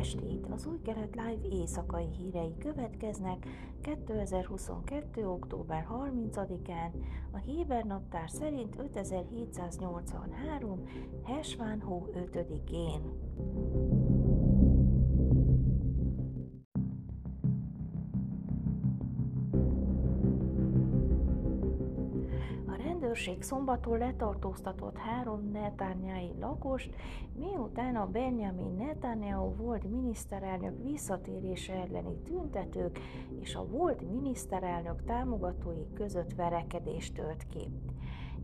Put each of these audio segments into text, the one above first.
estét! Az új kelet live éjszakai hírei következnek 2022. október 30-án, a Héber naptár szerint 5783. Hesván hó 5-én. Rendőrség szombaton letartóztatott három netányai lakost, miután a Benjamin Netanyahu volt miniszterelnök visszatérése elleni tüntetők és a volt miniszterelnök támogatói között verekedés tört ki.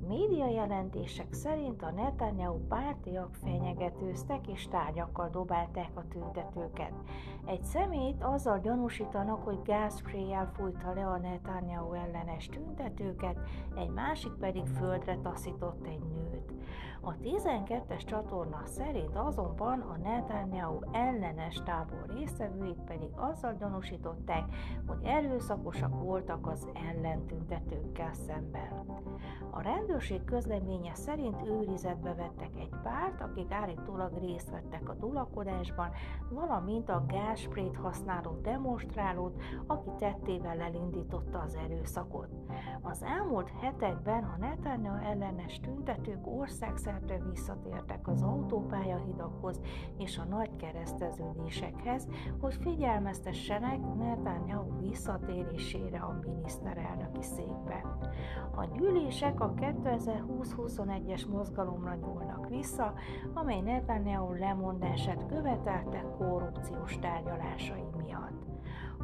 Média jelentések szerint a Netanyahu pártiak fenyegetőztek és tárgyakkal dobálták a tüntetőket. Egy szemét azzal gyanúsítanak, hogy gázspréjjel fújta le a Netanyahu ellenes tüntetőket, egy másik pedig földre taszított egy nőt. A 12-es csatorna szerint azonban a Netanyahu ellenes tábor résztvevőit pedig azzal gyanúsították, hogy erőszakosak voltak az ellentüntetőkkel szemben. A rendőrség közleménye szerint őrizetbe vettek egy párt, akik állítólag részt vettek a dulakodásban, valamint a gázsprét használó demonstrálót, aki tettével elindította az erőszakot. Az elmúlt hetekben a Netanyahu ellenes tüntetők országszerte visszatértek az autópályahidakhoz és a nagy kereszteződésekhez, hogy figyelmeztessenek Netanyahu visszatérésére a miniszterelnöki székbe. A gyűlések a 2020-21-es mozgalomra nyúlnak vissza, amely Netanyahu lemondását követelte korrupciós tárgyalásai miatt.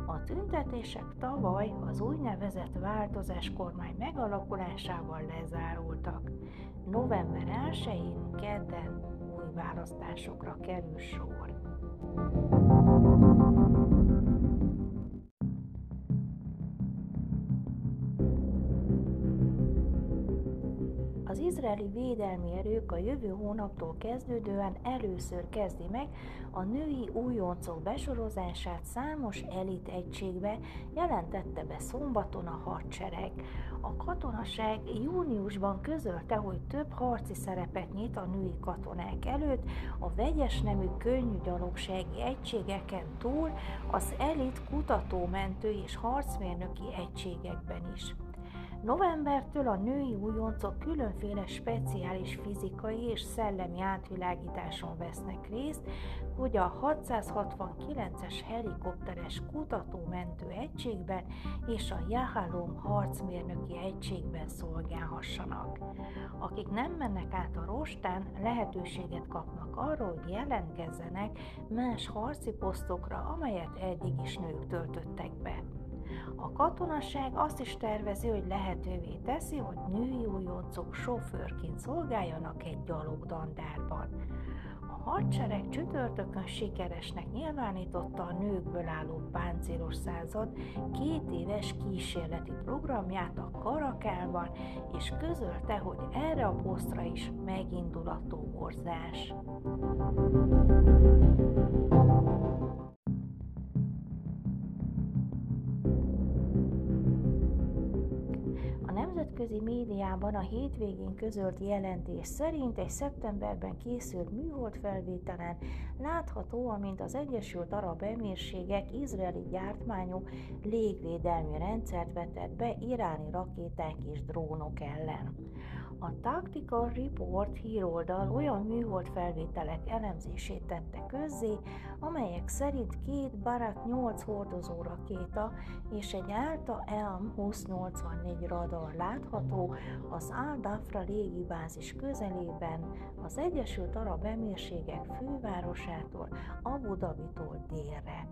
A tüntetések tavaly az úgynevezett változás kormány megalakulásával lezárultak. November 1-én kedden új választásokra kerül sor. Az izraeli védelmi erők a jövő hónaptól kezdődően először kezdi meg a női újoncok besorozását számos elit egységbe, jelentette be szombaton a hadsereg. A katonaság júniusban közölte, hogy több harci szerepet nyit a női katonák előtt, a vegyes nemű könnyű gyalogsági egységeken túl az elit kutatómentő és harcmérnöki egységekben is. Novembertől a női újoncok különféle speciális fizikai és szellemi átvilágításon vesznek részt, hogy a 669-es helikopteres kutatómentő egységben és a Jahalom harcmérnöki egységben szolgálhassanak. Akik nem mennek át a rostán, lehetőséget kapnak arra, hogy jelentkezzenek más harci posztokra, amelyet eddig is nők töltöttek be. A katonaság azt is tervezi, hogy lehetővé teszi, hogy női újoncok sofőrként szolgáljanak egy gyalogdandárban. A hadsereg csütörtökön sikeresnek nyilvánította a nőkből álló páncélos század két éves kísérleti programját a Karakálban, és közölte, hogy erre a posztra is megindul a toborzás. Nemzetközi médiában a hétvégén közölt jelentés szerint egy szeptemberben készült műhold felvételen látható, amint az Egyesült Arab Emírségek izraeli gyártmányú légvédelmi rendszert vetett be iráni rakéták és drónok ellen. A Tactical Report híroldal olyan műhold felvételek elemzését tette közzé, amelyek szerint két Barak 8 hordozó rakéta és egy Alta Elm 2084 radar látható az Al-Dafra légibázis közelében, az Egyesült Arab Emírségek fővárosától, Abu Dhabitól délre.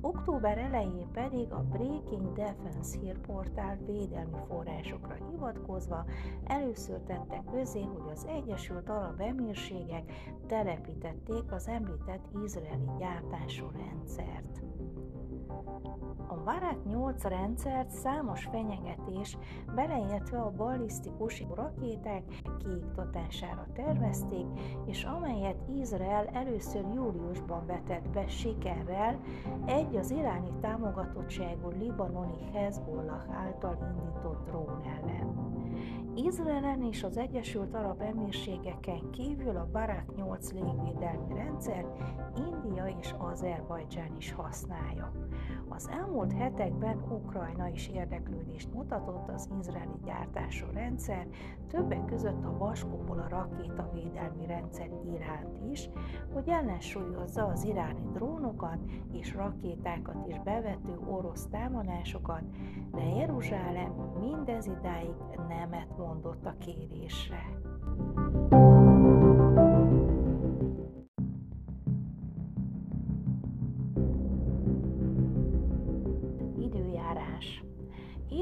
Október elején pedig a Breaking Defense hírportál védelmi forrásokra hivatkozva először tette közé, hogy az Egyesült Arab Emírségek telepítették az említett izraeli gyártású rendszert. A Varák 8 rendszert számos fenyegetés, beleértve a ballisztikus rakéták kiiktatására tervezték, és amelyet Izrael először júliusban vetett be sikerrel egy az iráni támogatottságú libanoni Hezbollah által indított drón ellen. Izraelen és az Egyesült Arab Emírségeken kívül a Barak 8 légvédelmi rendszer India és Azerbajdzsán is használja. Az elmúlt hetekben Ukrajna is érdeklődést mutatott az izraeli gyártású rendszer, többek között a Vaskopola rakétavédelmi rendszer iránt is, hogy ellensúlyozza az iráni drónokat és rakétákat is bevető orosz támadásokat, de Jeruzsálem mindez idáig nemet mondott a kérésre.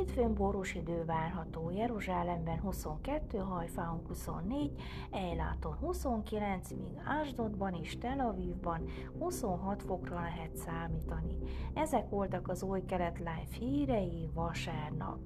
Hétfőn borús idő várható, Jeruzsálemben 22, Hajfán 24, Ejláton 29, míg Ásdodban és Tel Avivban 26 fokra lehet számítani. Ezek voltak az új kelet live hírei vasárnap.